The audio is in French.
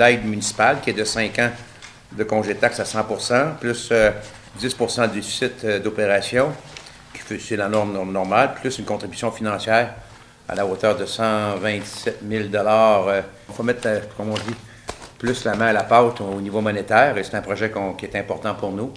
l'aide municipale qui est de 5 ans de congé de taxe à 100 plus euh, 10% du déficit euh, d'opération, qui fait c'est la norme normale, plus une contribution financière à la hauteur de 127 000 euh. Il faut mettre, comme on dit, plus la main à la pâte au niveau monétaire et c'est un projet qui est important pour nous.